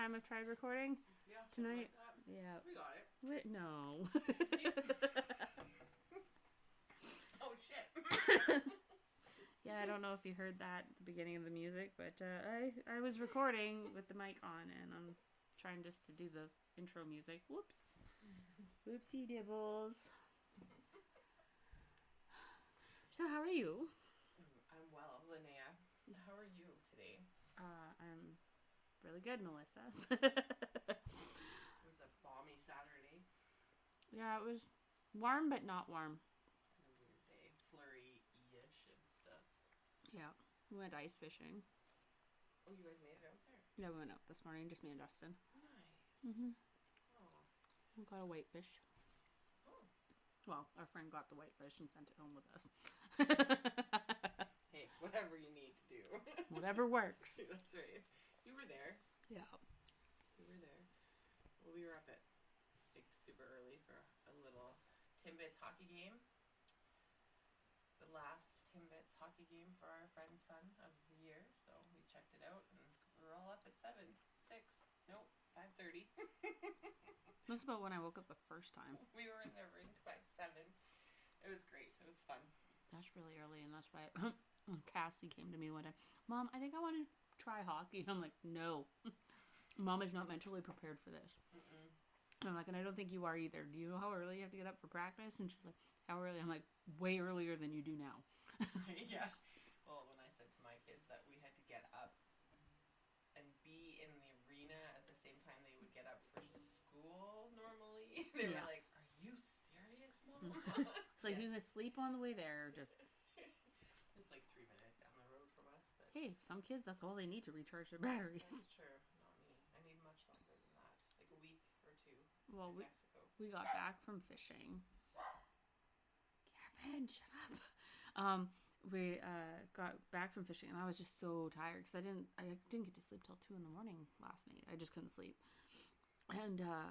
time I've tried recording Yeah. tonight. like. Yeah. We got it. Wait, no. Oh shit. yeah, I don't know if you heard that at the beginning of the music, but uh, I I was recording with the mic on, and I'm trying just to do the intro music. Whoops. Whoopsie dibbles. So how are you? I'm well, Linnea. How are you today? Uh, I'm really good, Melissa. It was a balmy Saturday. yeah, it was warm but not warm. It was a weird day. Flurry-ish and stuff. Yeah, we went ice fishing. Oh, you guys made it out there. Yeah, we went out this morning, just me and Justin. Nice. Mm-hmm. Oh. We got a whitefish. oh. Well, our friend got the whitefish and sent it home with us. Hey, whatever you need to do. Whatever works. That's right. You were there. Yeah. We were there. Well, we were up at like super early for a little Timbits hockey game. The last Timbits hockey game for our friend's son of the year. So we checked it out, and we're all up at seven, six, nope, five thirty. That's about when I woke up the first time. we were in the rink by seven. It was great. It was fun. That's really early, and that's why Cassie came to me one day. Mom, I think I want to try hockey. I'm like, no. Mom is not mentally prepared for this. And I'm like, and I don't think you are either. Do you know how early you have to get up for practice? And she's like, how early? I'm like, way earlier than you do now. yeah. Well, when I said to my kids that we had to get up and be in the arena at the same time they would get up for school normally, they Yeah. were like, "Are you serious, mom?" It's like Yes. you can sleep on the way there. Or just it's like three minutes down the road from us, but hey, some kids that's all they need to recharge their batteries. that's true. Not me. I need much longer than that, like a week or two. Well, in we Mexico. we got back from fishing. Kevin, shut up. Um, we uh, got back from fishing, and I was just so tired because I didn't I didn't get to sleep till two in the morning last night. I just couldn't sleep, and uh,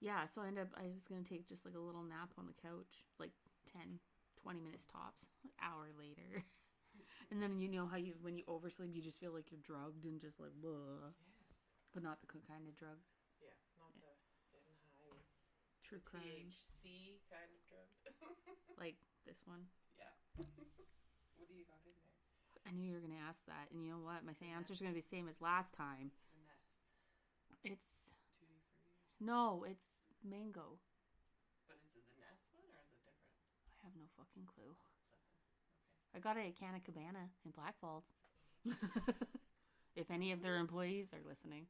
yeah, so I ended up I was gonna take just like a little nap on the couch, like 10, 20 minutes tops. An hour later. And then you know how you when you oversleep you just feel like you're drugged and just like blah, Yes. but not the kind of drugged. Yeah. Not the getting high with True crime, THC kind of drug. like this one. yeah. what do you got in there? I knew you were gonna ask that, and you know what? My same answer's gonna be the same as last time. It's the Nest. It's Tutti frutti. no, it's mango. But is it the Nest one or is it different? I have no fucking clue. I got it at Canna Cabana in Blackfalds. if any of their employees are listening,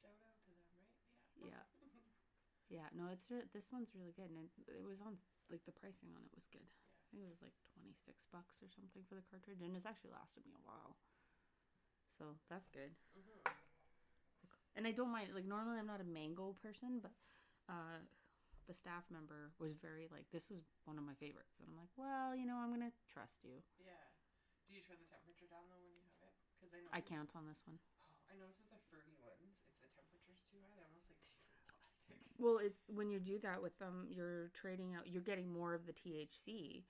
Shout out to them, right? Yeah. yeah, yeah. No, it's re- this one's really good, and it, it was on like the pricing on it was good. I think it was like twenty six bucks or something for the cartridge, and it's actually lasted me a while. So that's good. Mm-hmm. and I don't mind. Like normally, I'm not a mango person, but uh, the staff member was very like, "This was one of my favorites," and I'm like, "Well, you know, I'm gonna trust you. Yeah. Do you turn the temperature down though when you have it? Because I know I can't on this one." Oh, I noticed with the fruity ones, if the temperature's too high, they almost like taste like plastic. Well, it's when you do that with them, you're trading out. You're getting more of the THC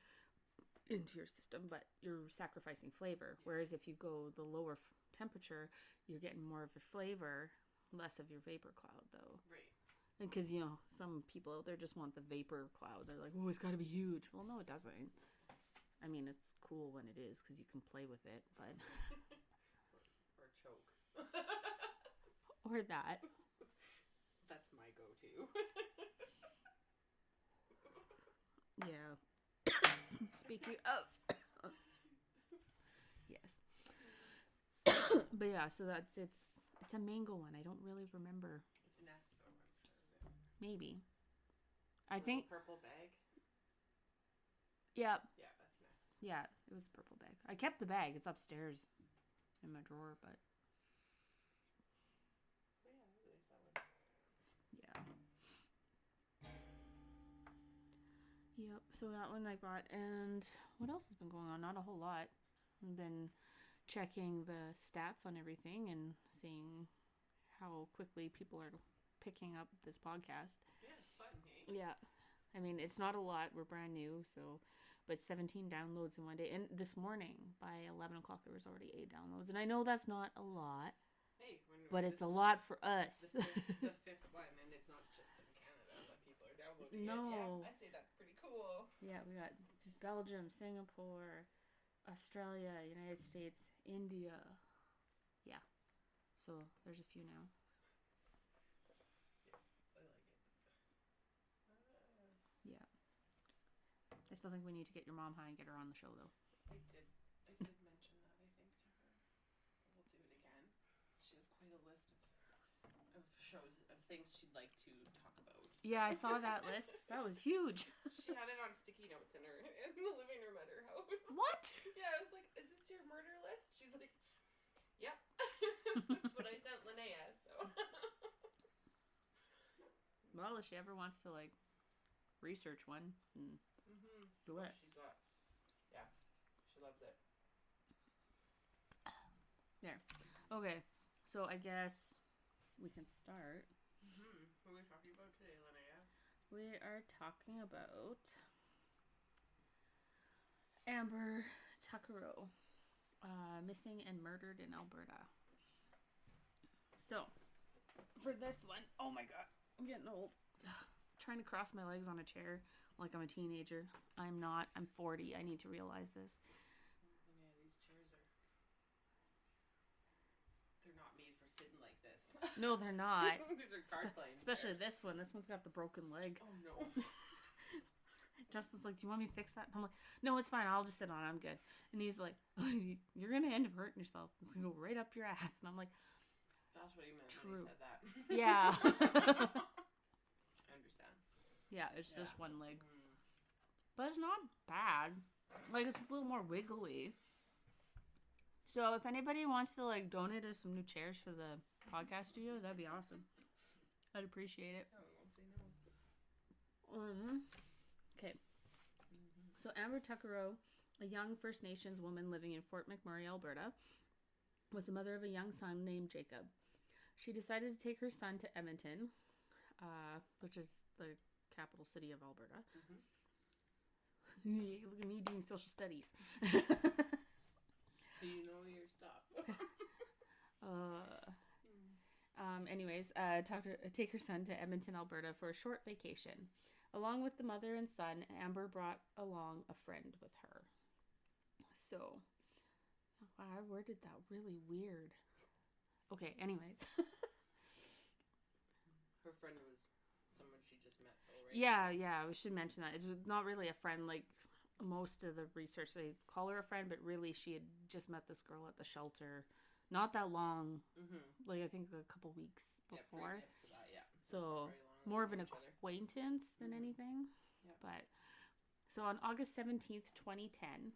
into your system, but you're sacrificing flavor. Whereas if you go the lower f- temperature, you're getting more of your flavor, less of your vapor cloud, though. Right. Because you know, some people out there just want the vapor cloud. They're like, "Oh, it's got to be huge." Well, no, it doesn't. I mean, it's cool when it is because you can play with it, but Or choke. or that. That's my go-to. Yeah. Speaking of, yes. but yeah, so that's it's it's a mango one. I don't really remember. it's Nest, so I'm sure of it. Maybe. I Little think purple bag. yeah, Yeah, that's Nest. yeah. It was a purple bag. I kept the bag. It's upstairs in my drawer, but yeah, that one. yeah. Yep. So that one I bought, and what else has been going on? Not a whole lot. I've been checking the stats on everything and seeing how quickly people are picking up this podcast. Yeah, it's fun, hey? Yeah. I mean, it's not a lot. We're brand new, so but 17 downloads in one day. And this morning by 11 o'clock, there was already eight downloads. And I know that's not a lot, Hey, when but this it's a is lot for us. The fifth, the fifth one, and it's not just in Canada that people are downloading. No. Yeah, I'd say that's pretty cool. yeah, we got Belgium, Singapore, Australia, United States, India. Yeah. So there's a few now. I like it. Yeah. I still think we need to get your mom high and get her on the show, though. I did. I did mention that. I think to her. We'll do it again. She has quite a list of of shows of things she'd like to talk about. Yeah, I saw that list. That was huge. She had it on sticky notes in her in the living room at her house. What? Yeah, I was like, "Is this your murder list?" She's like, "Yep." That's what I sent Linnea. So. Well, if she ever wants to like research one, mm, mm-hmm. Do it. She's got. Yeah, she loves it. There. Okay, so I guess we can start. Mm-hmm. What are we talking about today, Linnea? We are talking about Amber Tuccaro, uh, missing and murdered in Alberta. So, for this one, oh my god, I'm getting old. Trying to cross my legs on a chair like I'm a teenager. I'm not. I'm 40. I need to realize this. Linnea, these chairs are. They're not made for sitting like this. No, they're not. these are card playing. Especially chairs. this one. This one's got the broken leg. Oh no. Justin's like, "Do you want me to fix that?" And I'm like, "No, it's fine. I'll just sit on it. I'm good." And he's like, "You're gonna end up hurting yourself. It's gonna go right up your ass." And I'm like, That's what he meant True. when he said that. Yeah. "Yeah, it's Yeah. just one leg, Mm. but it's not bad. Like it's a little more wiggly." So if anybody wants to like donate us some new chairs for the podcast studio, that'd be awesome. I'd appreciate it. No, I won't say no. Um, okay. So Amber Tuccaro, a young First Nations woman living in Fort McMurray, Alberta, was the mother of a young son named Jacob. She decided to take her son to Edmonton, uh, which is the capital city of Alberta. Look at me doing social studies. Do you know your stuff? uh, um, anyways, uh, talk her, take her son to Edmonton, Alberta for a short vacation. Along with the mother and son, Amber brought along a friend with her. So, wow, I worded that really weird. Okay, anyways. Her friend was someone she just met, though, right? yeah, yeah, we should mention that. It's not really a friend. Like most of the research, they call her a friend, but really she had just met this girl at the shelter not that long, Mm-hmm. like I think a couple weeks before. Yeah, that, yeah. So, more of an each other. acquaintance than Mhm. anything. Yep. But so on August 17th, 2010,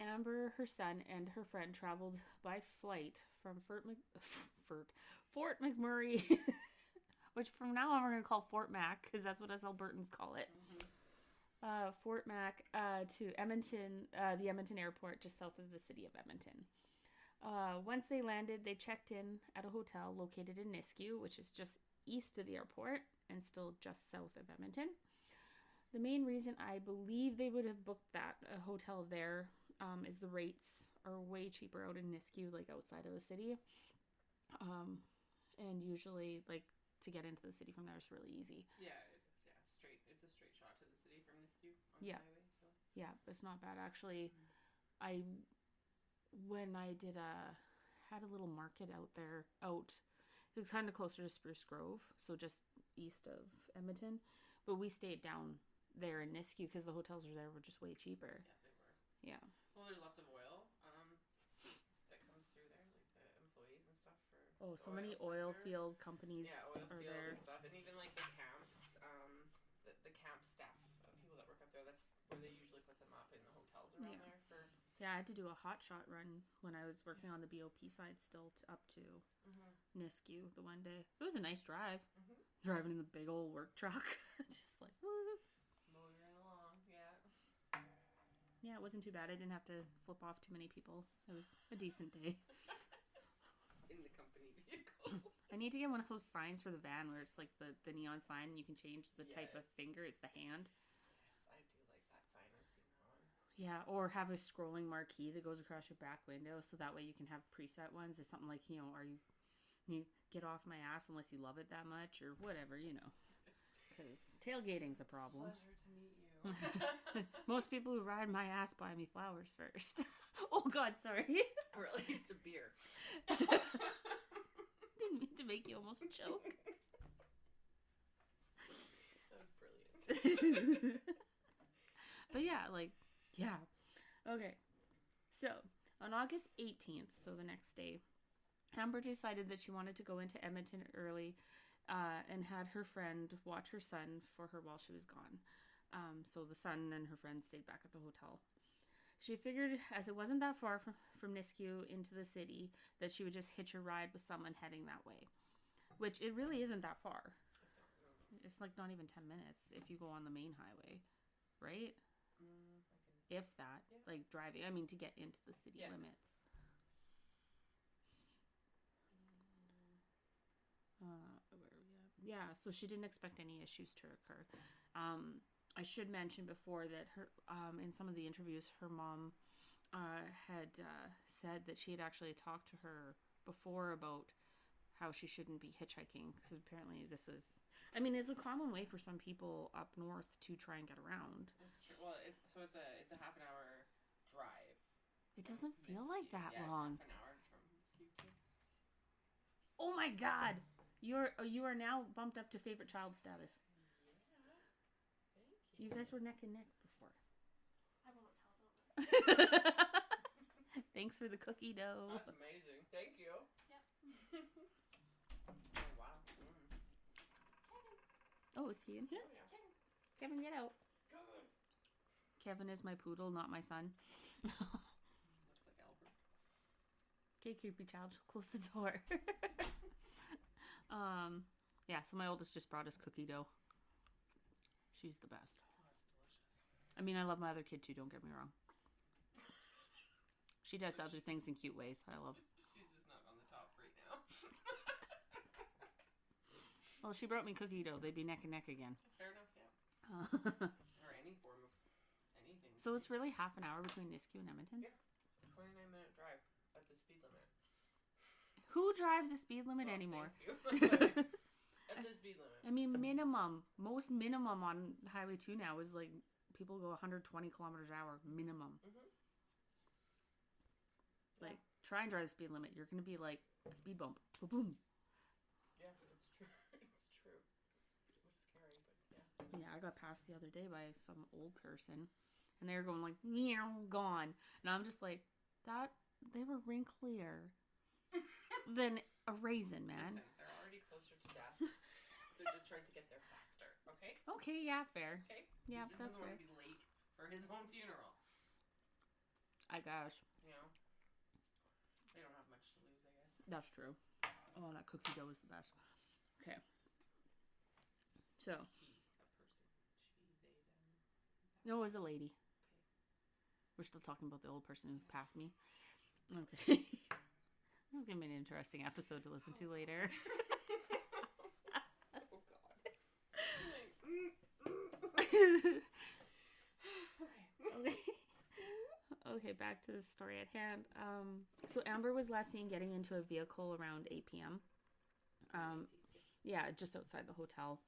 Amber, her son, and her friend traveled by flight from Fort, Mc, Fort, Fort McMurray, which from now on we're going to call Fort Mac because that's what us Albertans call it. Mhm. Uh, Fort Mac uh, to Edmonton, uh, the Edmonton airport just south of the city of Edmonton. Uh, once they landed, they checked in at a hotel located in Nisku, which is just east of the airport and still just south of Edmonton. The main reason I believe they would have booked that a hotel there um, is the rates are way cheaper out in Nisku, like outside of the city. Um, and usually, like to get into the city from there is really easy. Yeah, it's yeah straight. It's a straight shot to the city from Nisku on Yeah. the highway. So Yeah, it's not bad actually. Mm-hmm. I when I did a had a little market out there out it was kind of closer to Spruce Grove, so just east of Edmonton, but we stayed down there in Nisku because the hotels were there were just way cheaper. yeah, they were. Yeah. Well, there's lots of oil um that comes through there, like the employees and stuff for. Oh, so many oil sector. field companies Yeah, oil are field there. and stuff, and even like the camps, um, the, the camp staff, uh, people that work up there. That's where they usually put them up in the hotels around Yeah. there for. Yeah, I had to do a hot shot run when I was working on the BOP side still t- up to Mm-hmm. Nisku the one day. It was a nice drive. Mhm. Driving in the big old work truck, just like woo. Mowing along, yeah. Yeah, it wasn't too bad. I didn't have to flip off too many people. It was a decent day. In the company. I need to get one of those signs for the van where it's like the, the neon sign and you can change the type of Yes. finger. It's the hand. yes, I do like that sign. I've seen that one. Yeah, or have a scrolling marquee that goes across your back window, so that way you can have preset ones. It's something like you know, are you you get off my ass unless you love it that much, or whatever, you know. Because tailgating's a problem. Pleasure to meet you. Most people who ride my ass buy me flowers first. oh God, sorry. or at least a beer. Didn't mean to make you almost choke. That was brilliant. but yeah, like, yeah. Okay. So, on August 18th, so the next day, Amber decided that she wanted to go into Edmonton early uh, and had her friend watch her son for her while she was gone. Um, so the son and her friend stayed back at the hotel. She figured, as it wasn't that far from, from Nisku into the city, that she would just hitch a ride with someone heading that way. Which it really isn't that far. It's like not even 10 minutes if you go on the main highway, right? mm, If that, Yeah. like driving, I mean, to get into the city Yeah. limits. Uh, where are we at? Yeah, so she didn't expect any issues to occur. Um, I should mention before that her, um, in some of the interviews, her mom uh, had uh, said that she had actually talked to her before about how she shouldn't be hitchhiking because apparently this is, I mean, it's a common way for some people up north to try and get around. That's true. Well, it's so it's a it's a half an hour drive. It doesn't feel like that yeah, long. It's half an hour from Mesquite. Oh my god. You're you are now bumped up to favorite child status. Yeah. Thank You guys were neck and neck before. I won't tell them. Thanks for the cookie dough. That's amazing. Thank you. Yep. oh wow. Mm. Oh, is he in here? Oh, yeah. Kevin, get out. Good. Kevin is my poodle, not my son. Looks like Albert. okay, creepy child, close the door. um, yeah. So my oldest just brought us cookie dough. She's the best. I mean, I love my other kid too. Don't get me wrong. She does other things in cute ways. I love. She's just not on the top right now. Well, she brought me cookie dough. They'd be neck and neck again. Fair enough. Yeah. Or any form of anything. so it's really half an hour between Nisku and Edmonton. Yeah. Twenty nine minute drive. That's the speed limit. Who drives the speed limit Well, anymore? At the speed limit. I mean, minimum, most minimum on Highway 2 now is like people go 120 kilometers an hour minimum. Mhm. Like, try and drive the speed limit. You're going to be like a speed bump. Boom, boom. Yes, it's true. It's true. It was scary, but yeah. Yeah, I got passed the other day by some old person and they were going like, meow, gone. And I'm just like, that, they were wrinklier than a raisin, man. Listen, they're already closer to death. they're just trying to get there faster. Okay. Okay, yeah, fair. Okay. Yeah, he just that's doesn't want fair. to be late for his own funeral. I gosh. You know. They don't have much to lose, I guess. That's true. Oh, that cookie dough is the best. Okay. So, He, a person, she, they, them. no, it was a lady. We're still talking about the old person who passed me. Okay. this is going to be an interesting episode to listen to oh, later. oh God. okay. okay. Back to the story at hand. Um, so Amber was last seen getting into a vehicle around 8 p.m. Um, yeah, just outside the hotel.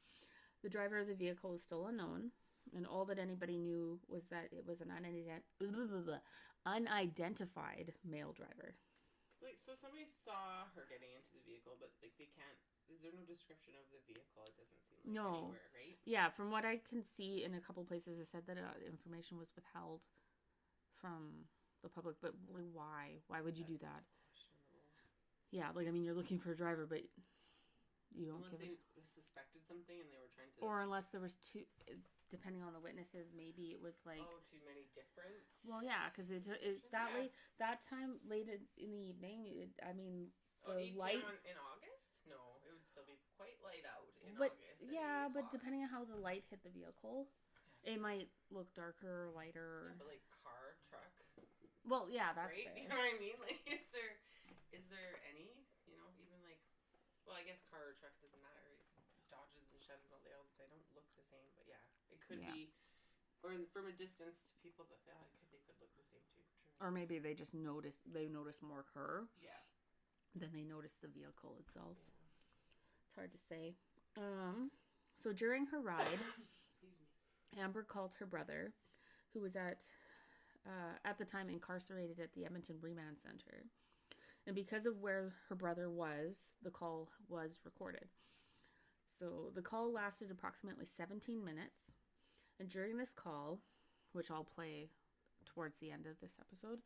The driver of the vehicle is still unknown, and all that anybody knew was that it was an unident- unidentified male driver. Like, so somebody saw her getting into the vehicle, but like they can't. Is there no description of the vehicle? It doesn't seem like No. anywhere, right? Yeah, from what I can see in a couple places, it said that uh, information was withheld from the public. But like, why? Why would you do that? Yeah, like I mean, you're looking for a driver, but you don't Unless give they us, suspected something and they were trying to. or unless there was two, depending on the witnesses, maybe it was like. oh, too many different. Well, yeah, because it, it that Yeah. late that time late in the evening. It, I mean, Oh, the 8 p.m. light. on- in August? No, it would still be quite light out in But August. yeah, but depending on how the light hit the vehicle, it might look darker or lighter. Yeah, but like car, truck, well, yeah, that's right? fair. You know what I mean? Like, is there, is there any? You know, even like, well, I guess car or truck doesn't matter. Dodges and Chevys, well, they all they don't look the same, but yeah, it could Yeah. be. Or from a distance to people that yeah, could, they could look the same too. True. Or maybe they just notice they notice more her yeah. than they notice the vehicle itself. It's hard to say. Um, so during her ride, Excuse me. Amber called her brother, who was at uh, at the time incarcerated at the Edmonton Remand Center. And because of where her brother was, the call was recorded. So the call lasted approximately 17 minutes. And during this call, which I'll play towards the end of this episode,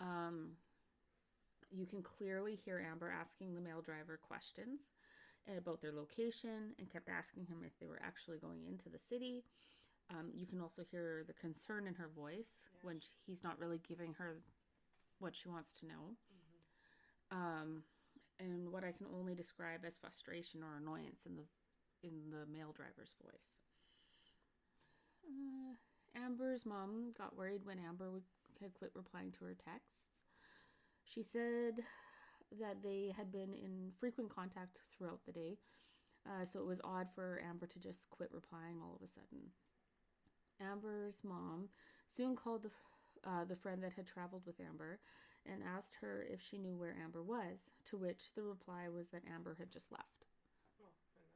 um, you can clearly hear Amber asking the male driver questions about their location and kept asking him if they were actually going into the city. Um, you can also hear the concern in her voice when she- he's not really giving her what she wants to know. Um, and what I can only describe as frustration or annoyance in the in the male driver's voice. Uh, Amber's mom got worried when Amber would, had quit replying to her texts. She said that they had been in frequent contact throughout the day, uh, so it was odd for Amber to just quit replying all of a sudden. Amber's mom soon called the, uh, the friend that had traveled with Amber and asked her if she knew where Amber was, to which the reply was that Amber had just left. Well, and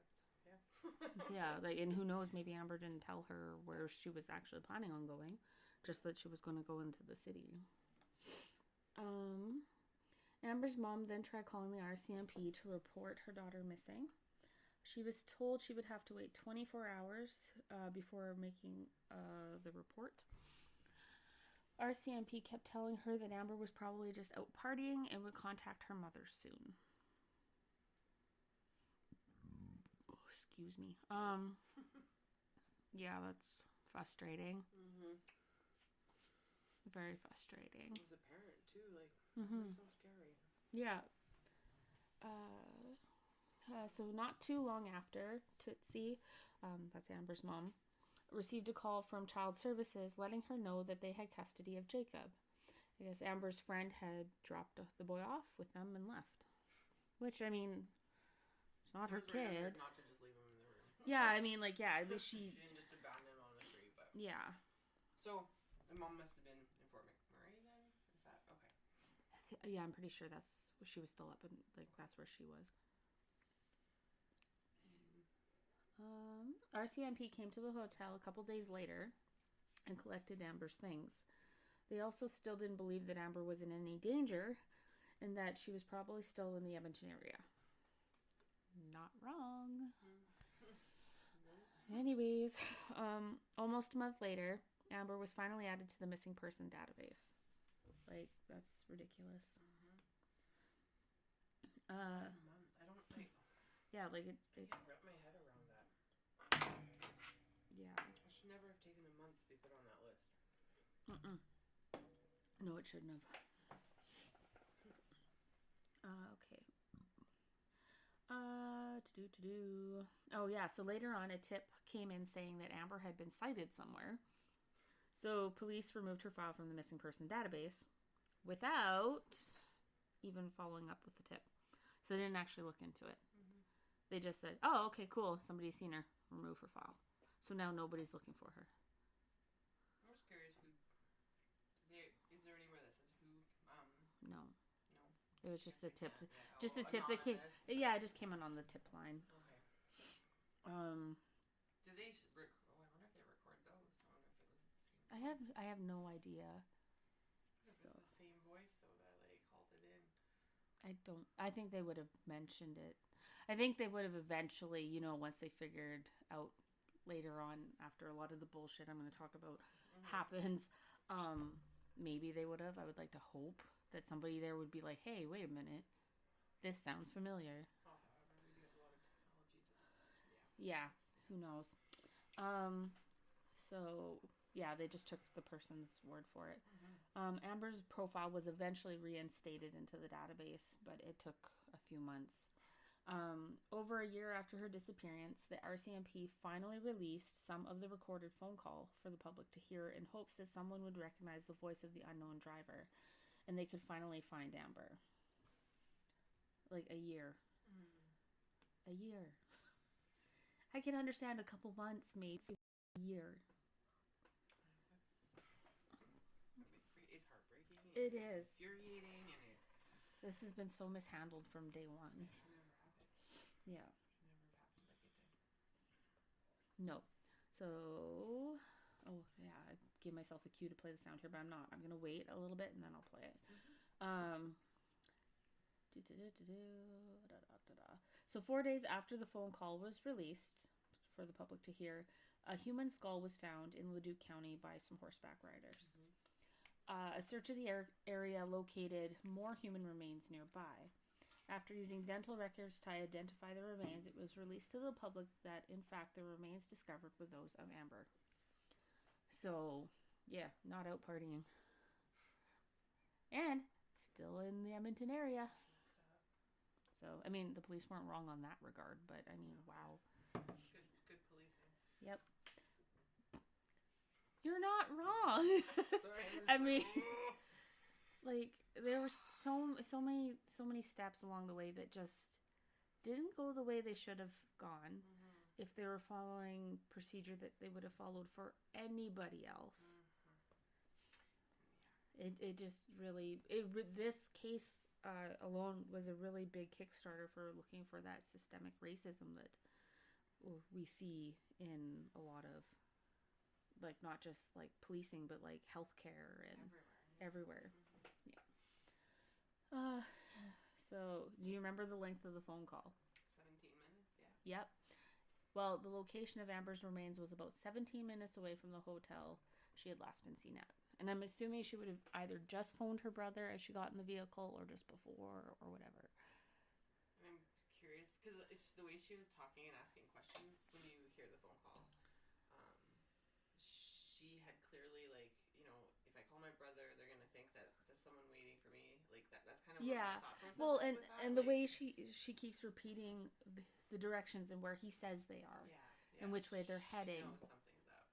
that's yeah. yeah, like, and who knows, maybe Amber didn't tell her where she was actually planning on going, just that she was going to go into the city. Um, Amber's mom then tried calling the RCMP to report her daughter missing. She was told she would have to wait 24 hours uh, before making uh, the report. RCMP kept telling her that Amber was probably just out partying and would contact her mother soon. Oh, excuse me. Um, yeah, that's frustrating. mm-hmm. Very frustrating. As a parent too, like Mm-hmm. so. Yeah. Uh, uh, so not too long after, Tootsie, um, that's Amber's mom, received a call from Child Services letting her know that they had custody of Jacob. I guess Amber's friend had dropped the boy off with them and left. Which I mean, it's not her It was very kid. Not to just leave him in the room. Yeah, I mean, like, yeah, at least she she. didn't just abandon him on the street, but Yeah, so the mom must have been in Fort McMurray then. Is that okay? Yeah, I'm pretty sure that's she was still up and like that's where she was. Um, RCMP came to the hotel a couple days later and collected Amber's things. They also still didn't believe that Amber was in any danger and that she was probably still in the Edmonton area. Not wrong. Anyways, um, almost a month later, Amber was finally added to the missing person database. Like, that's ridiculous. Uh, A month. I don't like. yeah, like, it, I it can't wrap my head around that. yeah. I should never have taken a month to be put on that list. Mm-mm. No, it shouldn't have. Uh, okay. Uh, to do to do. Oh yeah. So later on, a tip came in saying that Amber had been sighted somewhere. So police removed her file from the missing person database without even following up with the tip. So they didn't actually look into it. They just said, "Oh, okay, cool. Somebody's seen her. Remove her file." So now nobody's looking for her. I'm just curious who. Is there, is there anywhere that says who? Um, No, no. it was just a tip. Yeah. Just a tip that came. Yeah, it just came in on the tip line. Okay. Um, Do they rec- oh, I wonder if they record those. I wonder if it was the same. I have I have no idea. If so- it's the same voice though that they called it in. I don't. I think they would have mentioned it. I think they would have eventually, you know, once they figured out later on after a lot of the bullshit I'm going to talk about happens. Um, maybe they would have. I would like to hope that somebody there would be like, "Hey, wait a minute, this sounds familiar." Oh, however, we do have a lot of technology to. Yeah. Yeah, who knows? Um, so yeah, they just took the person's word for it. Um, Amber's profile was eventually reinstated into the database, but it took a few months. Um, over a year after her disappearance, the RCMP finally released some of the recorded phone call for the public to hear in hopes that someone would recognize the voice of the unknown driver and they could finally find Amber. Like a year. A year. I can understand a couple months, maybe a year. It is. infuriating, and it's This has been so mishandled from day one. should never happen. Yeah. Should never have happened like it did. No. So, oh yeah, I gave myself a cue to play the sound here, but I'm not. I'm gonna wait a little bit and then I'll play it. Um. da-da-da-da. So four days after the phone call was released for the public to hear, a human skull was found in Leduc County by some horseback riders. Uh, a search of the ar- area located more human remains nearby. After using dental records to identify the remains, it was released to the public that, in fact, the remains discovered were those of Amber. So, yeah, not out partying. And still in the Edmonton area. So, I mean, the police weren't wrong on that regard, but I mean, wow. Good, good policing. Yep. You're not wrong. Sorry, I, mean- like there were so so many so many steps along the way that just didn't go the way they should have gone Mhm. if they were following procedure that they would have followed for anybody else it, it just really it this case uh, alone was a really big kickstarter for looking for that systemic racism that we see in a lot of like not just like policing but like healthcare and everywhere. everywhere. Yeah. Uh, so do you remember the length of the phone call? Seventeen minutes. Yeah. Yep. Well, the location of Amber's remains was about 17 minutes away from the hotel she had last been seen at. And I'm assuming she would have either just phoned her brother as she got in the vehicle or just before or whatever. And I'm curious because it's the way she was talking and asking questions when you hear the phone call. Um, she had clearly like you know if I call my brother, they're gonna think that there's someone waiting for me. Like that. That's kind of Yeah. What my thought process Well, and and the like, way she she keeps repeating the, the directions and where he says they are. yeah, and which way they're she heading.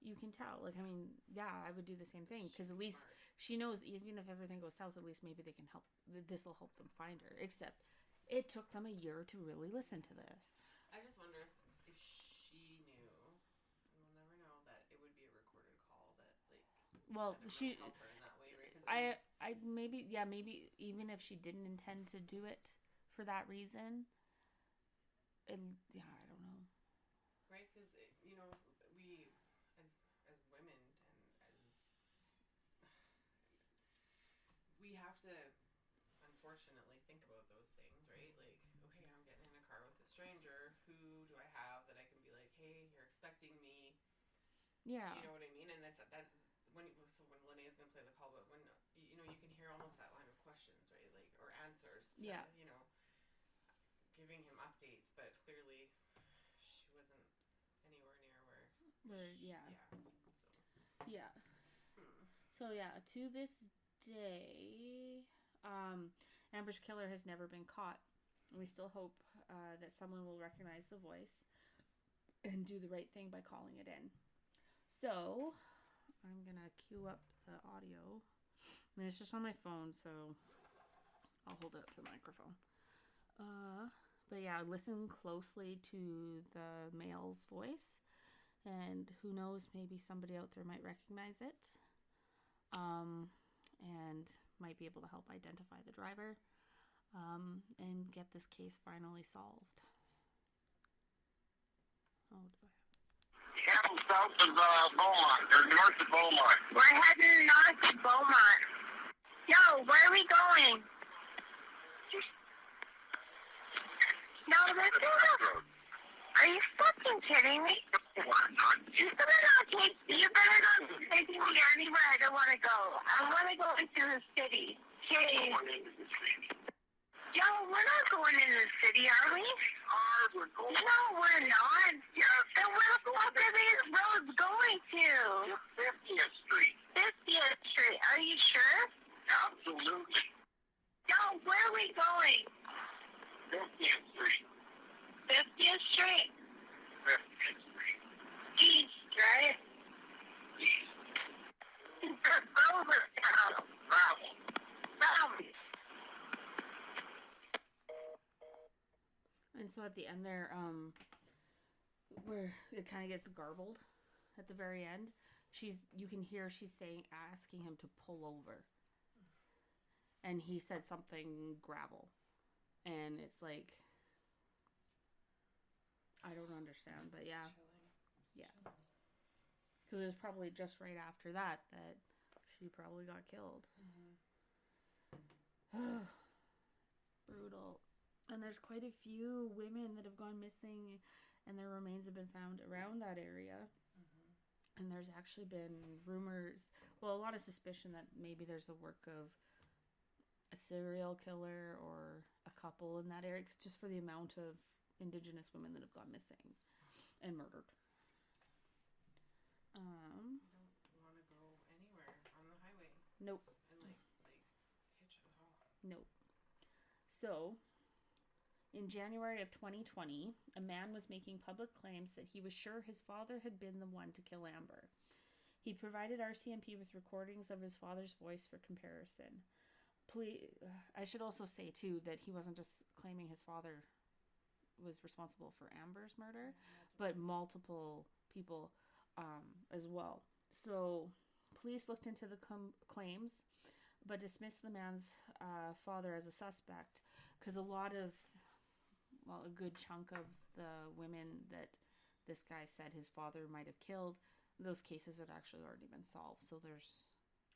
You can tell. Like I mean, yeah, I would do the same thing because at least smart. she knows even if everything goes south, at least maybe they can help. This will help them find her. Except it took them a year to really listen to this. I just wonder if, if she knew, we'll never know that it would be a recorded call that like Well, I she, help her in that way, right? 'Cause, I, I maybe, yeah, maybe even if she didn't intend to do it for that reason, it, yeah, I don't know. right? Because eh, you know we as as women and as we have to unfortunately think about those things, right? Like, okay, I'm getting in a car with a stranger. Who do I have that I can be like, hey, you're expecting me? Yeah, You know what I mean? And that's that when so when Linnea's gonna play the call, but when you know you can hear almost that line of questions, right? Like or answers. To, Yeah. You know, giving him updates, but clearly she wasn't anywhere near where. where, sh- yeah, Yeah. yeah. Hmm. So yeah, to this day, um, Amber's killer has never been caught. We still hope uh, that someone will recognize the voice and do the right thing by calling it in. So I'm gonna cue up the audio. I mean, it's just on my phone, so I'll hold it up to the microphone. Uh, but yeah, listen closely to the male's voice, and who knows, maybe somebody out there might recognize it um, and might be able to help identify the driver um, and get this case finally solved. Oh, do I Cattle south of uh, Beaumont, or north of Beaumont. We're heading north to Beaumont. Yo, where are we going? No, is a... Are you fucking kidding me? You better not take... You better not be taking me anywhere I don't want to go. I want to go into the city. Jeez. Yo, we're not going in the city, are we? No, we're not. Then where the fuck are these roads going to? 50th Street. 50th Street. Are you sure? Absolutely. Yo, where are we going? 50th Street. 50th Street. 50th Street. East, right? East. Over town. Travel. South. And so at the end there, um, where it kind of gets garbled at the very end, she's you can hear she's saying asking him to pull over. and he said something gravel, and it's like I don't understand, but yeah, Yeah. because it was probably just right after that that she probably got killed. Brutal. And there's quite a few women that have gone missing and their remains have been found around that area. And there's actually been rumors, well, a lot of suspicion that maybe there's a work of a serial killer or a couple in that area, just for the amount of indigenous women that have gone missing and murdered. Um, I don't want to go anywhere on the highway nope. and like like hitch at all. Nope. So, in January of 2020, a man was making public claims that he was sure his father had been the one to kill Amber. He provided RCMP with recordings of his father's voice for comparison. Ple- I should also say, too, that he wasn't just claiming his father was responsible for Amber's murder, but multiple people um, as well. So, police looked into the com- claims but dismissed the man's uh, father as a suspect because a lot of, well, a good chunk of the women that this guy said his father might have killed, those cases had actually already been solved. So there's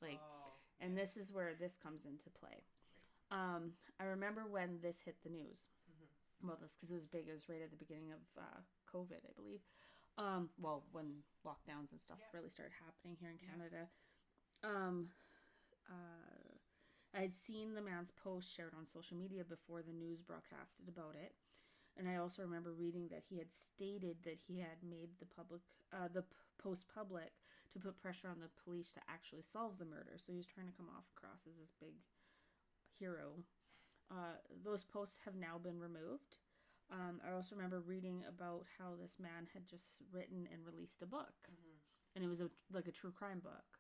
like, oh, and this is where this comes into play. Um, I remember when this hit the news. Well, this because it was big. It was right at the beginning of uh, COVID, I believe. Um, well, when lockdowns and stuff Yeah. really started happening here in Canada. Um, uh, I had seen the man's post shared on social media before the news broadcasted about it, and I also remember reading that he had stated that he had made the public uh, the p- post public to put pressure on the police to actually solve the murder. So he was trying to come off across as this big hero. Uh, those posts have now been removed. Um, I also remember reading about how this man had just written and released a book, and it was a, like a true crime book.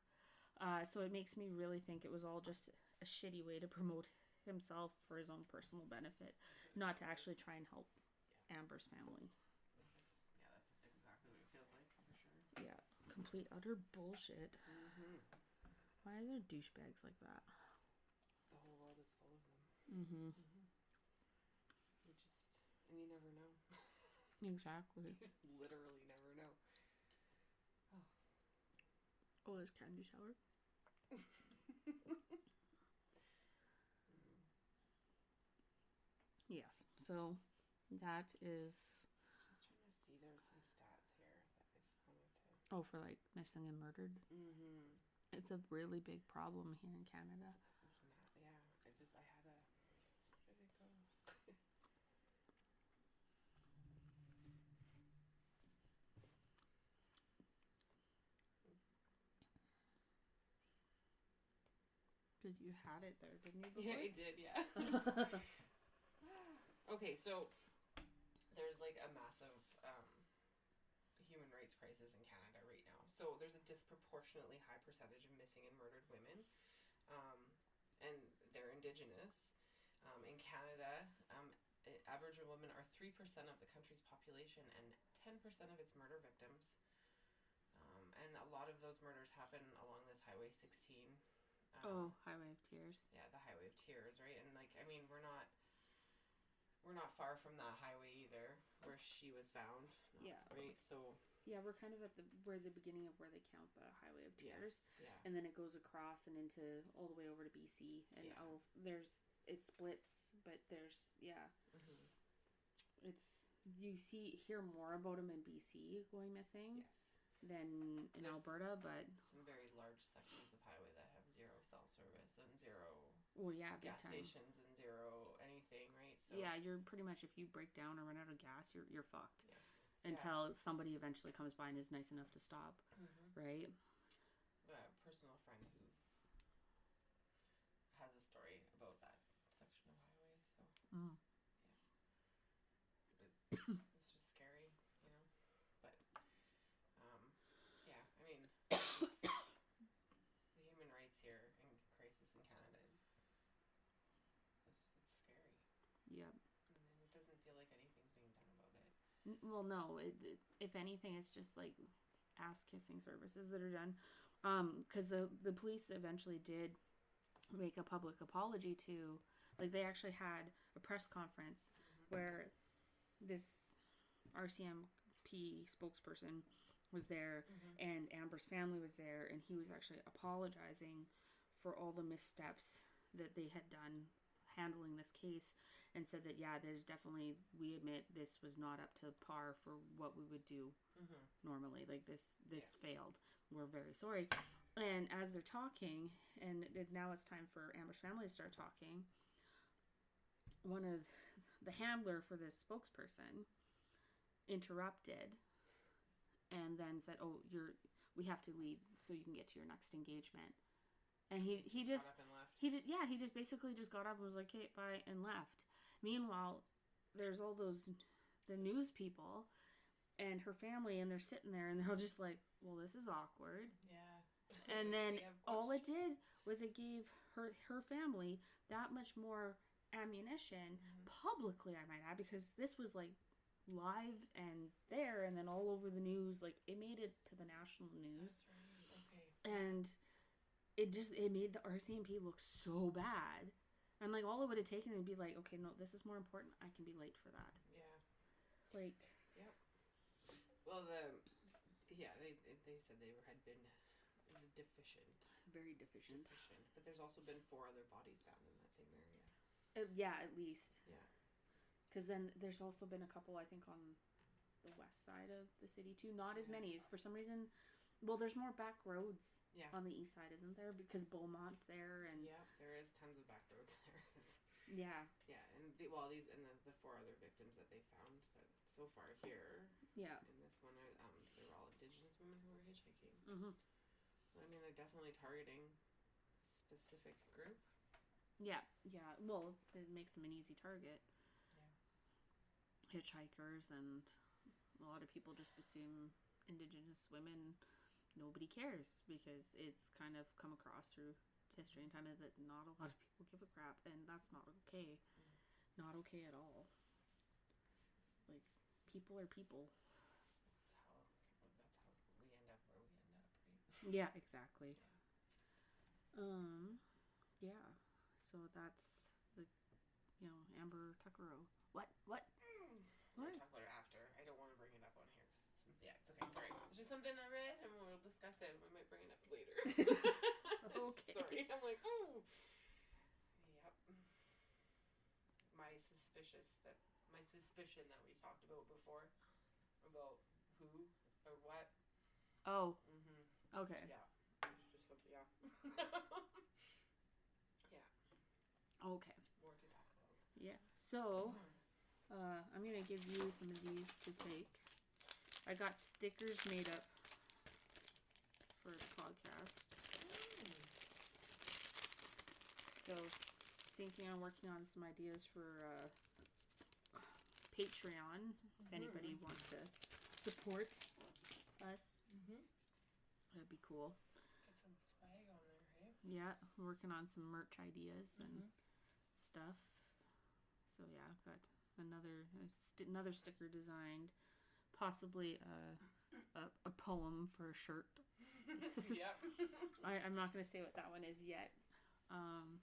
Uh, so it makes me really think it was all just a shitty way to promote himself for his own personal benefit, not to actually try and help Amber's family. yeah, that's exactly what it feels like for sure. Yeah, complete utter bullshit. Why are there douchebags like that? The whole world is full of them. Mm-hmm. You just and you never know. Exactly. you just literally never know. Oh, there's candy shower. yes. So that is Just trying to see. There's some stats here that I just wanted to. oh for like missing and murdered. Mm-hmm. It's a really big problem here in Canada. Yeah, I just I had a. Where did it go? Because you had it there, didn't you? Yeah, I did. Yeah. okay, so there's like a massive um, human rights crisis in Canada right now. So there's a disproportionately high percentage of missing and murdered women, um, and they're Indigenous. Um, in Canada, um, Aboriginal women are three percent of the country's population and ten percent of its murder victims. Um, and a lot of those murders happen along this Highway 16. Um, oh, Highway of Tears. yeah, the Highway of Tears, right? And like, I mean, we're not we're not far from that highway either, where she was found. no, Yeah. Right. So Yeah, we're kind of at the we're the beginning of where they count the Highway of Tears, yes, yeah. and then it goes across and into all the way over to BC, and Yeah. all there's it splits, but there's yeah, Mhm. it's you see hear more about them in BC going missing Yes. than in There's- Alberta, but Some very large sections of highway that have zero cell service and zero well, yeah, gas time. stations and zero? So Yeah, you're pretty much if you break down or run out of gas, you're you're fucked Yes. until somebody eventually comes by and is nice enough to stop, Yeah. Mhm. right? a personal friend who has a story about that section of highway. So Mm. it's, it's, it's just scary, you know. But um, yeah, I mean, it's, the human rights here in crisis in Canada is it's, it's scary, Yep. and then it doesn't feel like anything's being done about it. N- Well, no. It, it, if anything, it's just like ass kissing services that are done. Um, because the the police eventually did make a public apology to. Like they actually had a press conference where this RCMP spokesperson was there and Amber's family was there and he was actually apologizing for all the missteps that they had done handling this case and said that yeah there's definitely we admit this was not up to par for what we would do mm-hmm. normally like this this failed. We're very sorry. And as they're talking and now it's time for amber's family to start talking one of the handler for this spokesperson interrupted and then said oh you're we have to leave so you can get to your next engagement. And he he just Got up and left. he just yeah he just basically just got up and was like okay bye and left meanwhile there's all those the news people and her family and they're sitting there and they're all just like well this is awkward Yeah. and then all it did was it gave her her family that much more ammunition Mm-hmm. publicly i might add because this was like live and there and then all over the news like it made it to the national news right. Okay. and it just it made the RCMP look so bad. And like all it would have taken would be like, okay, no, this is more important. I can be late for that. Yeah. Like, Yep. Well, the yeah they they said they were, had been deficient very deficient. deficient, but there's also been four other bodies found in that same area. Uh, yeah, at least. Yeah. Because then there's also been a couple, I think, on the west side of the city too. Not as many for some reason. Well, there's more back roads Yeah. on the east side, isn't there? Because Beaumont's there, and Yeah, there is tons of back roads. yeah, yeah, and the, well, these and the, the four other victims that they found that so far here yeah. in this one are um they're all indigenous women who were hitchhiking. hmm I mean, they're definitely targeting a specific group. Yeah, yeah. Well, it makes them an easy target. Yeah. Hitchhikers and a lot of people just assume indigenous women nobody cares because it's kind of come across through history and time is that not a lot of people give a crap and that's not okay. Not okay at all. Like people are people. That's how that's how we end up where we end up, right? Yeah, exactly. Um yeah. So that's the you know, Amber Tuccaro. What? What? We'll What? talk about it after. I don't want to bring it up on here. it's, yeah, it's okay. Sorry. It's just something I read, and we'll discuss it. We might bring it up later. Okay. Sorry. I'm like, oh. Yep. My suspicious that my suspicion that we talked about before about who or what. Oh, Mm-hmm. okay. Yeah. It's just something. Yeah. Okay. More to talk about. Yeah. So, uh, I'm gonna give you some of these to take. I got stickers made up for the podcast. So, thinking on working on some ideas for uh, Patreon. If anybody wants to support us, Mm-hmm. that'd be cool. Get some swag on there, hey? Yeah, working on some merch ideas and Mhm. stuff. So yeah, I've got another another sticker designed, possibly a, a a poem for a shirt. yep. I, I'm not gonna say what that one is yet. Um,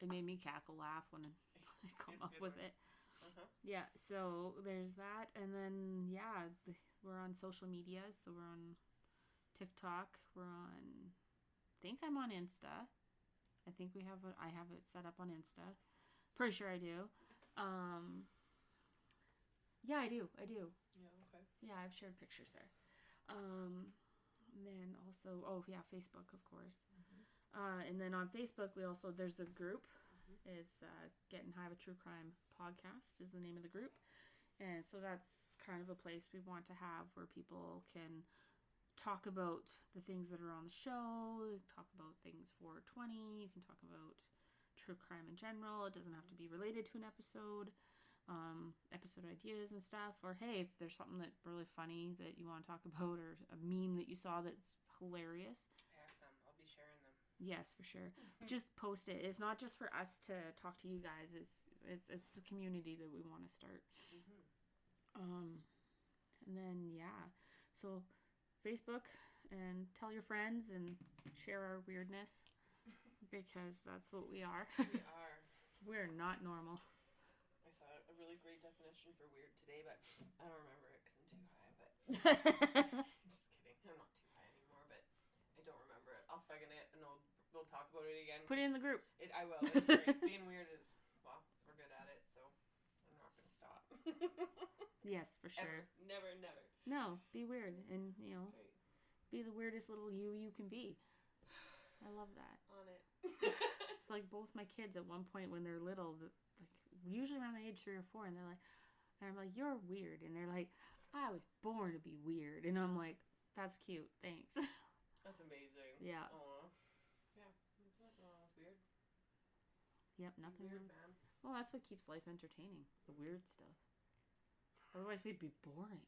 it made me cackle laugh when I come It's up with one. it. Uh-huh. Yeah, so there's that, and then yeah, the, we're on social media. So we're on TikTok. We're on. I think I'm on Insta. I think we have. A, I have it set up on Insta. Pretty sure I do. Um. Yeah, I do. I do. Yeah. Okay. Yeah, I've shared pictures there. Um, and then also, oh yeah, Facebook, of course. Uh, and then on Facebook, we also there's a group. Is uh, getting high with true crime podcast is the name of the group, and so that's kind of a place we want to have where people can talk about the things that are on the show, talk about things for 20, You can talk about true crime in general. It doesn't have to be related to an episode um, episode ideas and stuff. Or hey, if there's something that's really funny that you want to talk about, or a meme that you saw that's hilarious, I have some. I'll be sharing them. Yes, for sure. Just post it. It's not just for us to talk to you guys. It's it's it's a community that we want to start. Mm-hmm. Um, and then yeah, so Facebook and tell your friends and share our weirdness. because that's what we are. We are. We're not normal. I saw a really great definition for weird today, but I don't remember it because I'm too high. But I'm just kidding. I'm not too high anymore, but I don't remember it. I'll fucking it and I'll we'll talk about it again. Put it in the group. It, I will. It's great. Being weird is well, we're good at it, so I'm not gonna stop. Yes, for sure. Ever. Never, never. No, be weird and you know, right. be the weirdest little you you can be. I love that. On it. It's like both my kids at one point when they're little, the- like usually around the age three or four, and they're like, and I'm like, you're weird, and they're like, I was born to be weird, and I'm like, that's cute, thanks. That's amazing. Yeah. There's nothing wrong with weird. Yep, nothing. Weird, man. Well, that's what keeps life entertaining, the weird stuff. Otherwise, we'd be boring.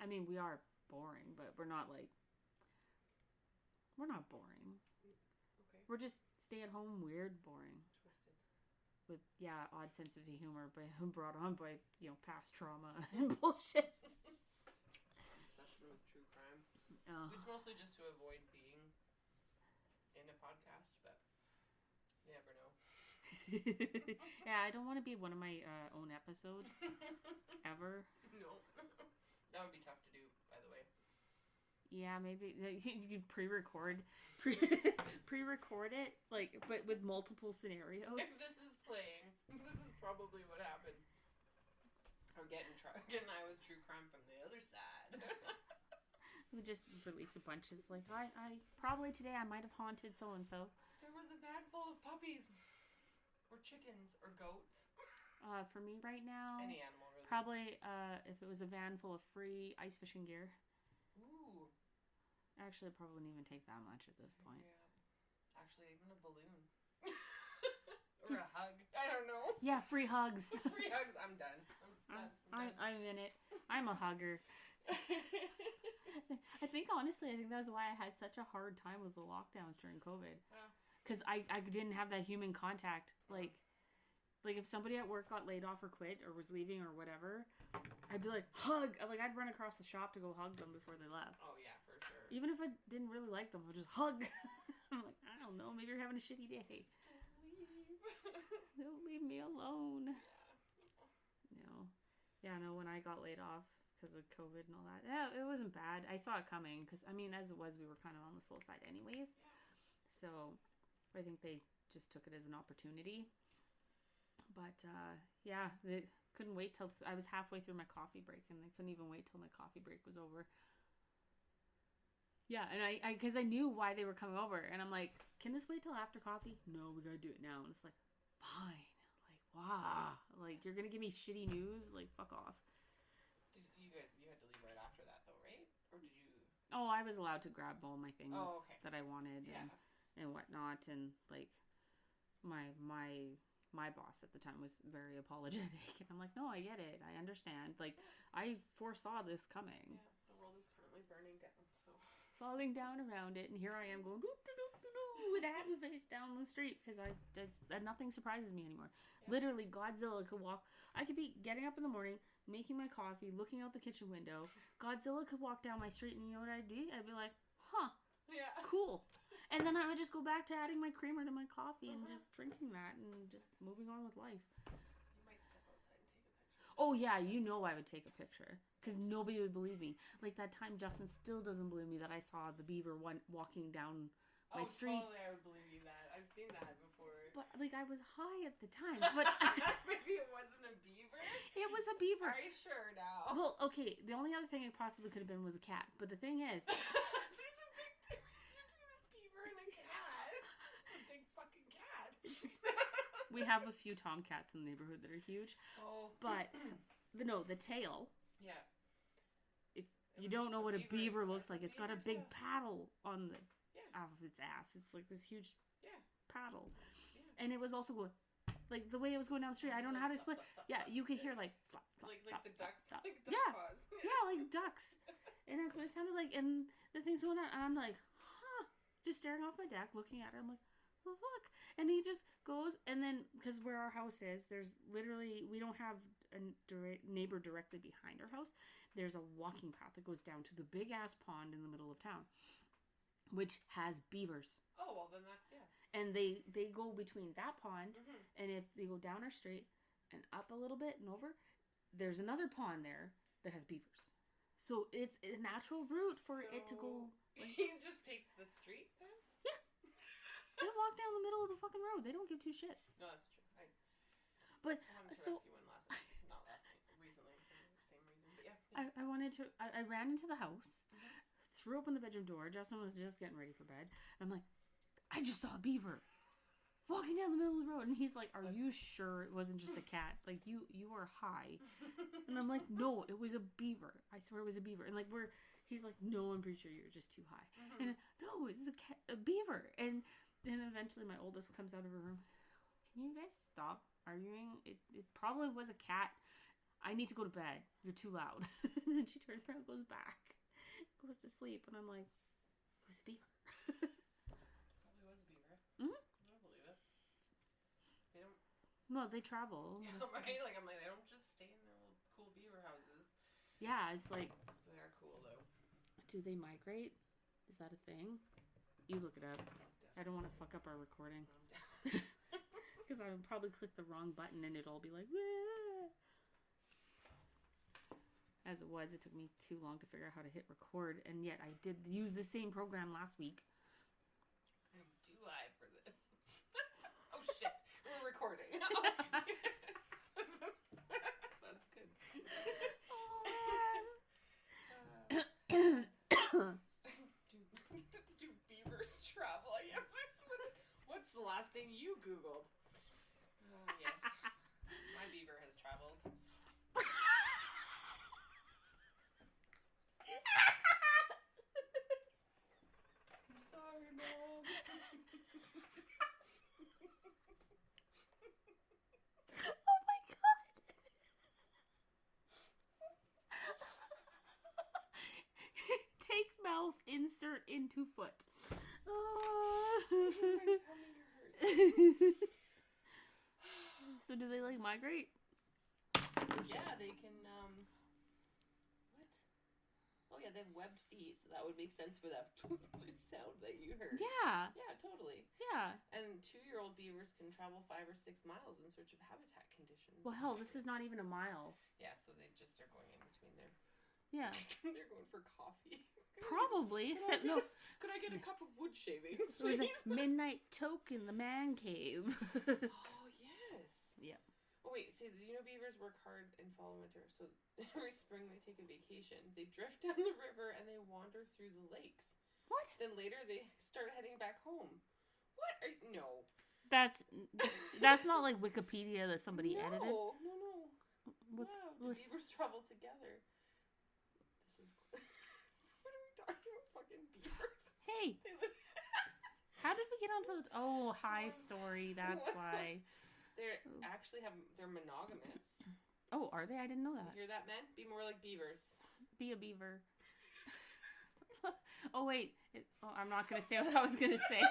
I mean, we are boring, but we're not like. We're not boring. Okay. We're just stay at home, weird, boring. Twisted. with yeah odd sense of humor but brought on by you know past trauma and bullshit That's with true crime. uh, It's mostly just to avoid being in a podcast, but you never know. yeah i don't want to be one of my uh, own episodes ever no. that would be tough to do, by the way. yeah maybe you could pre-record pre- pre-record it like but with multiple scenarios If this is playing, this is probably what happened. Or getting tr- getting I with true crime from the other side. we just release a bunch of like i i probably today i might have haunted so and so there was a van full of puppies, or chickens, or goats. uh for me right now Any animal, really. probably uh if it was a van full of free ice fishing gear Ooh. actually it probably wouldn't even take that much at this point Yeah. Actually, even a balloon. or a hug. I don't know. Yeah, free hugs. Free hugs. I'm done. I'm, done. I'm, I'm I'm in it. I'm a hugger. I think honestly, I think that's why I had such a hard time with the lockdowns during COVID. Wow. Because I, I didn't have that human contact. Like, like if somebody at work got laid off or quit or was leaving or whatever, I'd be like hug. Like I'd run across the shop to go hug them before they left. oh yeah, for sure. Even if I didn't really like them, I'd just hug. I'm like, I don't know, maybe you're having a shitty day. Just don't leave. Don't leave me alone. yeah. No. Yeah, no, when I got laid off because of COVID and all that, yeah, it wasn't bad. I saw it coming because, I mean, as it was, we were kind of on the slow side anyways. So I think they just took it as an opportunity. But uh, yeah, they couldn't wait till I was halfway through my coffee break and they couldn't even wait till my coffee break was over. Yeah, and I, I, because I knew why they were coming over, and I'm like, can this wait till after coffee? No, we gotta do it now. And it's like, fine. Like, wow. Like, you're gonna give me shitty news? Like, fuck off. Did you guys? You had to leave right after that, though, right? Or did you? Oh, I was allowed to grab all my things Oh, okay. that I wanted Yeah. and, and whatnot, and like my my my boss at the time was very apologetic, and I'm like, no, I get it, I understand. Like, I foresaw this coming, Yeah. The world is currently burning down. So. falling down around it, and here I am going doop, doop, doop, with a happy face down the street because I that's, that nothing surprises me anymore. Yeah. Literally, Godzilla could walk. I could be getting up in the morning, making my coffee, looking out the kitchen window. Godzilla could walk down my street, and you know what I'd be? I'd be like, huh. Yeah. cool. And then I would just go back to adding my creamer to my coffee and Uh-huh. just drinking that and just moving on with life. You might step outside and take a picture. Oh yeah, you know I would take a picture because nobody would believe me. Like that time, Justin still doesn't believe me that I saw the beaver one walking down my oh, street. Totally, I would believe you that. I've seen that before. But like I was high at the time, but Maybe it wasn't a beaver. it was a beaver. Are you sure now? Well, okay. The only other thing it possibly could have been was a cat. But the thing is, There's a big difference between a beaver and a cat. A big fucking cat. We have a few tomcats in the neighborhood that are huge. oh, But the no, the tail. yeah. If you don't know what a beaver. beaver looks like, it's got a big tail. paddle on the Yeah. out of its ass. It's like this huge Yeah. paddle, Yeah. and it was also going like the way it was going down the street. I don't know how to explain. Yeah, you could hear like slap, slap, like slap, the duck, slap. like duck Yeah, paws. yeah, like ducks, and that's what it sounded like. And the thing's going on, and I'm like, huh, just staring off my deck, looking at it. I'm like, well, fuck. And he just goes, and then because where our house is, there's literally we don't have a direct neighbor directly behind our house. There's a walking path that goes down to the big ass pond in the middle of town, which has beavers. Oh, well, then that's yeah. and they they go between that pond Mhm. and if they go down our street and up a little bit and over there's another pond there that has beavers so it's a natural route for it to go he just takes the street. They walk down the middle of the fucking road. They don't give two shits. No, that's true. I, but I wanted to so rescue one last night, not last night, recently for the same reason. But yeah, I, I wanted to I, I ran into the house mm-hmm. threw open the bedroom door. Justin was just getting ready for bed. And i'm like i just saw a beaver walking down the middle of the road. And he's like are uh, you sure it wasn't just a cat? Like you you are high. And i'm like no it was a beaver. I swear it was a beaver. And like we're he's like no i'm pretty sure you're just too high. Mm-hmm. And no it's a cat a beaver. And then eventually my oldest comes out of her room can you guys stop arguing it, it probably was a cat I need to go to bed. You're too loud. and she turns around and goes back, goes to sleep. And I'm like, it was a beaver. probably was a beaver. Mhm. I believe it. They don't. no, they travel. Yeah, right. Like I'm like they don't just stay in their little cool beaver houses. Yeah, it's like, They are cool though. do they migrate? Is that a thing? You look it up. I don't want to fuck up our recording. Because I would probably click the wrong button and it'll be like, "Wah." as it was, it took me too long to figure out how to hit record, and yet I did use the same program last week. Do I for this? oh shit, we're recording. That's good. Uh, do, do beavers travel? Yeah, please. what- What's the last thing you Googled? Oh, yes. My beaver has traveled. I'm sorry, Mom. Oh my god. Take mouth, insert into foot. so do they like migrate? Yeah, they can. Um, what? Oh yeah, they have webbed feet, so that would make sense for that sound that you heard. Yeah, Yeah, totally. yeah. And two-year-old beavers can travel five or six miles in search of habitat conditions. Well, hell, this is not even a mile. Yeah, so they just are going in between there. Yeah, They're going for coffee. probably. Could I Except no, Could I get a cup of wood shavings, it was a midnight toke in the man cave. oh yes. Yeah. Oh wait, see, you know beavers work hard in fall and winter? So every spring they take a vacation. They drift down the river and they wander through the lakes. what? Then later they start heading back home. What? Are, no. That's that's not like Wikipedia that somebody no, edited. No, no, What's, no. The what's- beavers travel together. This is. what are we talking about? Fucking beavers. hey, how did we get onto the? Oh, high story. That's why. They're actually have they're monogamous. Oh, are they? I didn't know that. You hear that, men? Be more like beavers. Be a beaver. oh wait. It, oh, I'm not gonna say what I was gonna say.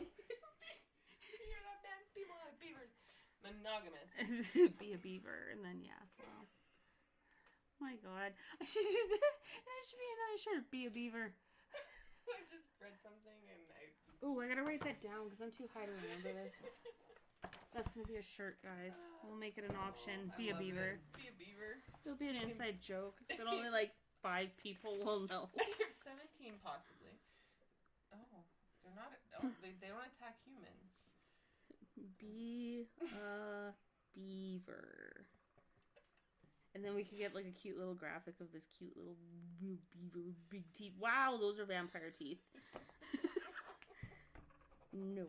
you hear that, men? Be more like beavers. Monogamous. be a beaver, and then yeah. Well, my God, I should do that. That should be another shirt. Be a beaver. I just read something and I. Oh, I gotta write that down because I'm too high to remember this. That's gonna be a shirt, guys. We'll make it an oh, option. I Be a beaver. it. Be a beaver. It'll be an inside joke that only like five people will know. Seventeen possibly. Oh, they're not. Oh, they, they don't attack humans. Be a beaver. And then we could get like a cute little graphic of this cute little b- beaver with big teeth. Wow, those are vampire teeth. no.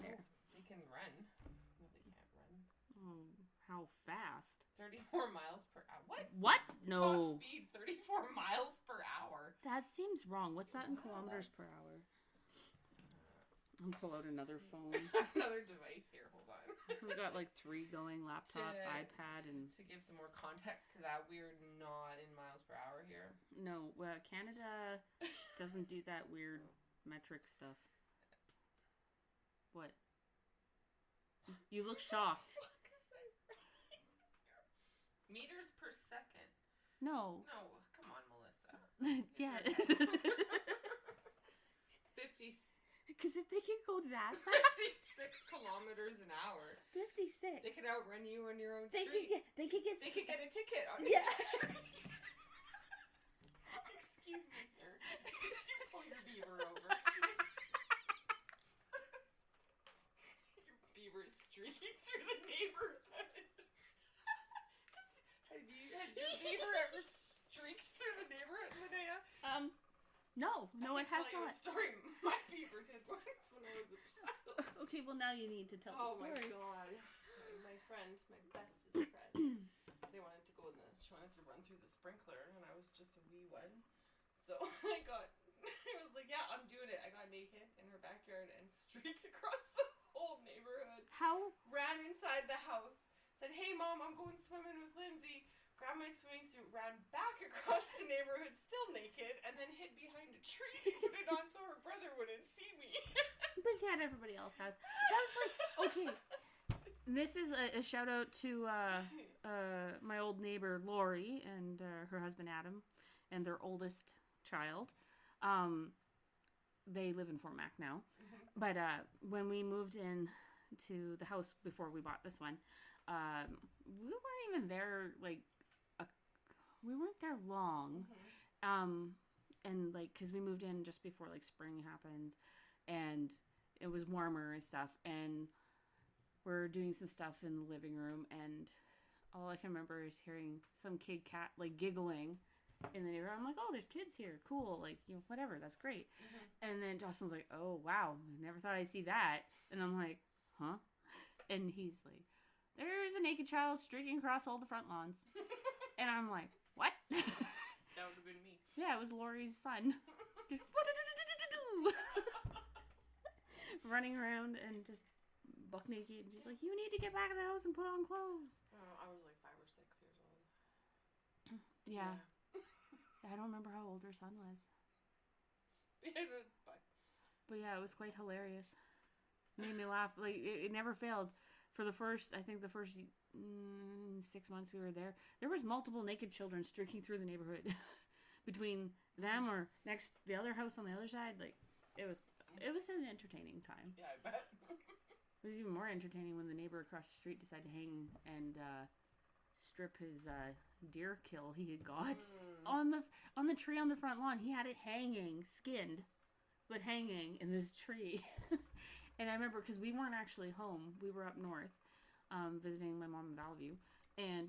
there. They can run. No, they can't run. Oh, how fast? Thirty-four miles per hour. What? What? Top No. speed, thirty-four miles per hour. That seems wrong. What's that in Wow, kilometers that's- per hour? I'll pull out another phone. Another device here. Hold on. We've got like three going laptop, To- iPad, and To give some more context to that, we're not in miles per hour here. no, well, Canada doesn't do that weird metric stuff. What? You look shocked. Meters per second. No, No, come on, Melissa. yeah. Because if they can go that fast, fifty-six kilometers an hour. 56. They could outrun you on your own They could get. They could get. They could get a ticket on Yeah. your street. Excuse me, sir. Could you pull your beaver over? your beaver is streaking through the neighborhood. Have you, has your beaver ever streaked through the neighborhood, Linnea? Um, no, no, it has not. A story my beaver did once when I was a child. Okay, well now you need to tell a story. Oh my god. My friend, my bestest friend, they wanted to go in the, she wanted to run through the sprinkler, and I was just a wee one. So I got, I was like, yeah, I'm doing it. I got naked in her backyard and streaked across the whole neighborhood. How? Ran inside the house, said, hey mom, I'm going swimming with Lindsay. Grabbed my swimming suit, ran back across the neighborhood, still naked, and then hid behind a tree, put it on so her brother wouldn't see me. But that everybody else has. That was like okay. This is a, a shout out to uh, uh, my old neighbor Lori and uh, her husband Adam and their oldest child. Um, they live in Fort Mac now, but uh, when we moved in to the house before we bought this one, um, we weren't even there like we weren't there long, um, and like because we moved in just before like spring happened, and it was warmer and stuff, and we're doing some stuff in the living room, and all I can remember is hearing some kid cat like giggling in the neighborhood. I'm like, oh, there's kids here, cool, like you know, whatever, that's great. And then Jocelyn's like, oh wow, never thought I'd see that, and I'm like, huh? And he's like, there's a naked child streaking across all the front lawns, and I'm like? That would have been me. yeah, it was Lori's son. Running around and just buck naked. And she's like, "You need to get back in the house and put on clothes." Oh, I was like five or six years old. Yeah, I don't remember how old her son was, but but yeah, it was quite hilarious. Made me laugh. Like it, it never failed. For the first, I think the first mm, six months we were there, there was multiple naked children streaking through the neighborhood between them or next the other house on the other side. Like it was, it was an entertaining time. yeah, I bet. It was even more entertaining when the neighbor across the street decided to hang and uh, strip his uh, deer kill he had got Mm. on the on the tree on the front lawn. He had it hanging, skinned, but hanging in this tree. and I remember because we weren't actually home; we were up north um, visiting my mom in Valley and.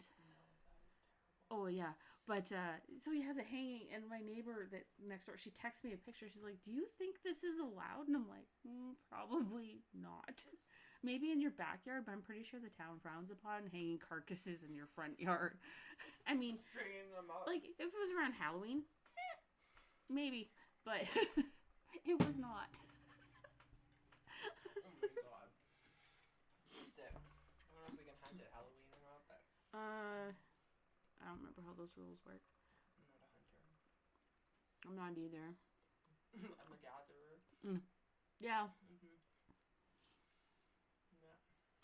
Oh yeah, but uh, so he has it hanging, and my neighbor that next door, she texts me a picture. She's like, "Do you think this is allowed?" And I'm like, mm, "Probably not. Maybe in your backyard, but I'm pretty sure the town frowns upon hanging carcasses in your front yard. I mean, Stringing them up. like if it was around Halloween, eh, maybe, but it was not. oh my god. That's it. I don't know if we can hunt at Halloween or not, but Uh, I don't remember how those rules work. I'm not a hunter. I'm not either. I'm a gatherer. Yeah, Mm-hmm. Yeah.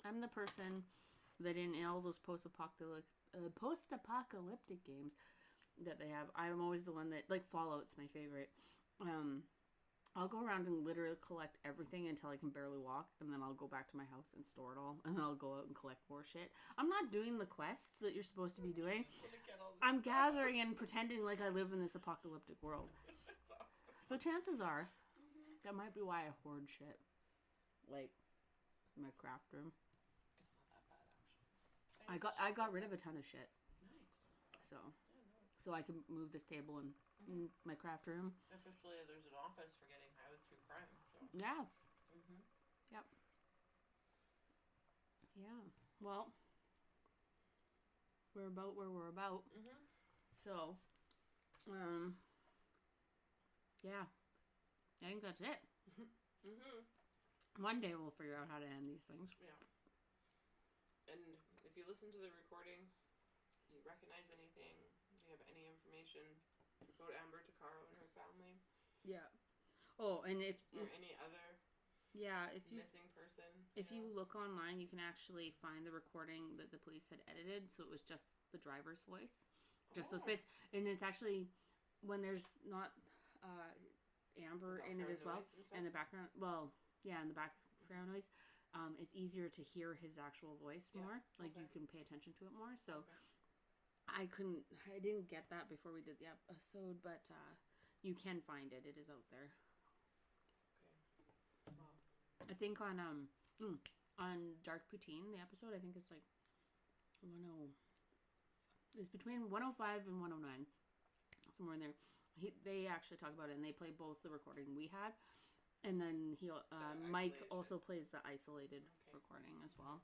I'm the person that in all those post-apocalyptic uh, post-apocalyptic games that they have, I'm always the one that like Fallout's my favorite. Um, I'll go around and literally collect everything until I can barely walk, and then I'll go back to my house and store it all, and then I'll go out and collect more shit. I'm not doing the quests that you're supposed to be doing. Just wanna get all this I'm gathering and pretending like I live in this apocalyptic world. Awesome. So chances are, mm-hmm. that might be why I hoard shit, like my craft room. It's not that bad actually. I got I got rid of a ton of shit, Nice. so. So I can move this table in, in my craft room. Officially, there's an office for getting high with true crime. So. Yeah, Mm-hmm. yeah. Well, we're about where we're about. Mm-hmm. So, um, yeah, I think that's it. Mm-hmm. One day we'll figure out how to end these things. Yeah. And if you listen to the recording, you recognize anything, you have any information about Amber Tuccaro and her family, Yeah. Oh, and if, or any other yeah, if you missing person, If you know, look online, you can actually find the recording that the police had edited, so it was just the driver's voice, just those Oh. bits, and it's actually when there's not uh, amber in it as well, and and the background, well, yeah, and the background noise, um, it's easier to hear his actual voice Yeah, more. Like you can pay attention to it more. So Okay. I couldn't, I didn't get that before we did the episode, but uh, you can find it. It is out there. Okay. Wow. I think on um mm, on Dark Poutine, the episode, I think it's like one oh. It's between one oh five and one oh nine, somewhere in there. He, they actually talk about it, and they play both the recording we had, and then he uh, Mike also plays the isolated Okay. recording as well.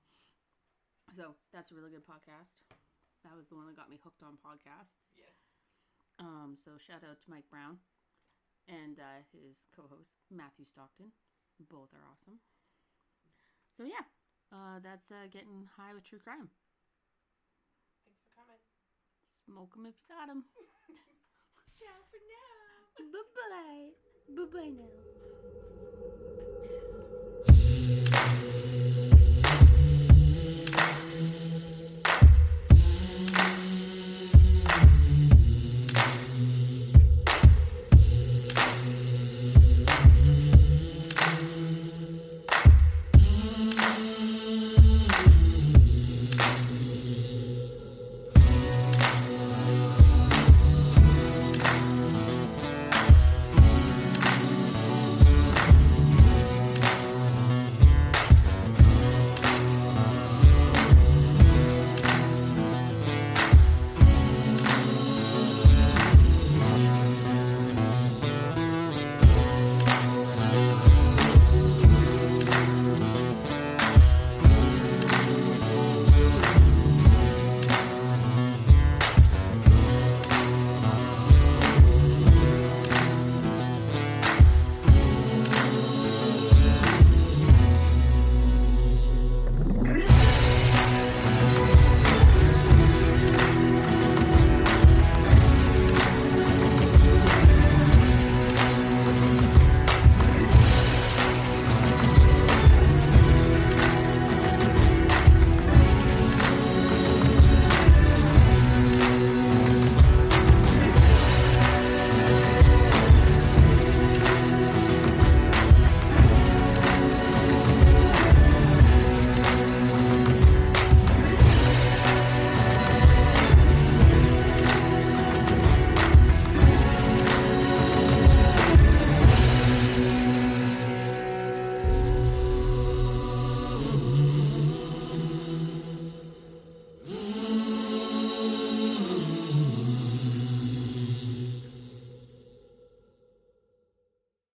So that's a really good podcast. That was the one that got me hooked on podcasts. Yes. Um, so shout out to Mike Brown and uh, his co-host Matthew Stockton. Both are awesome. So yeah, uh, that's uh, getting high with true crime. Thanks for coming. Smoke 'em if you got 'em. Ciao for now. bye bye. Bye bye now.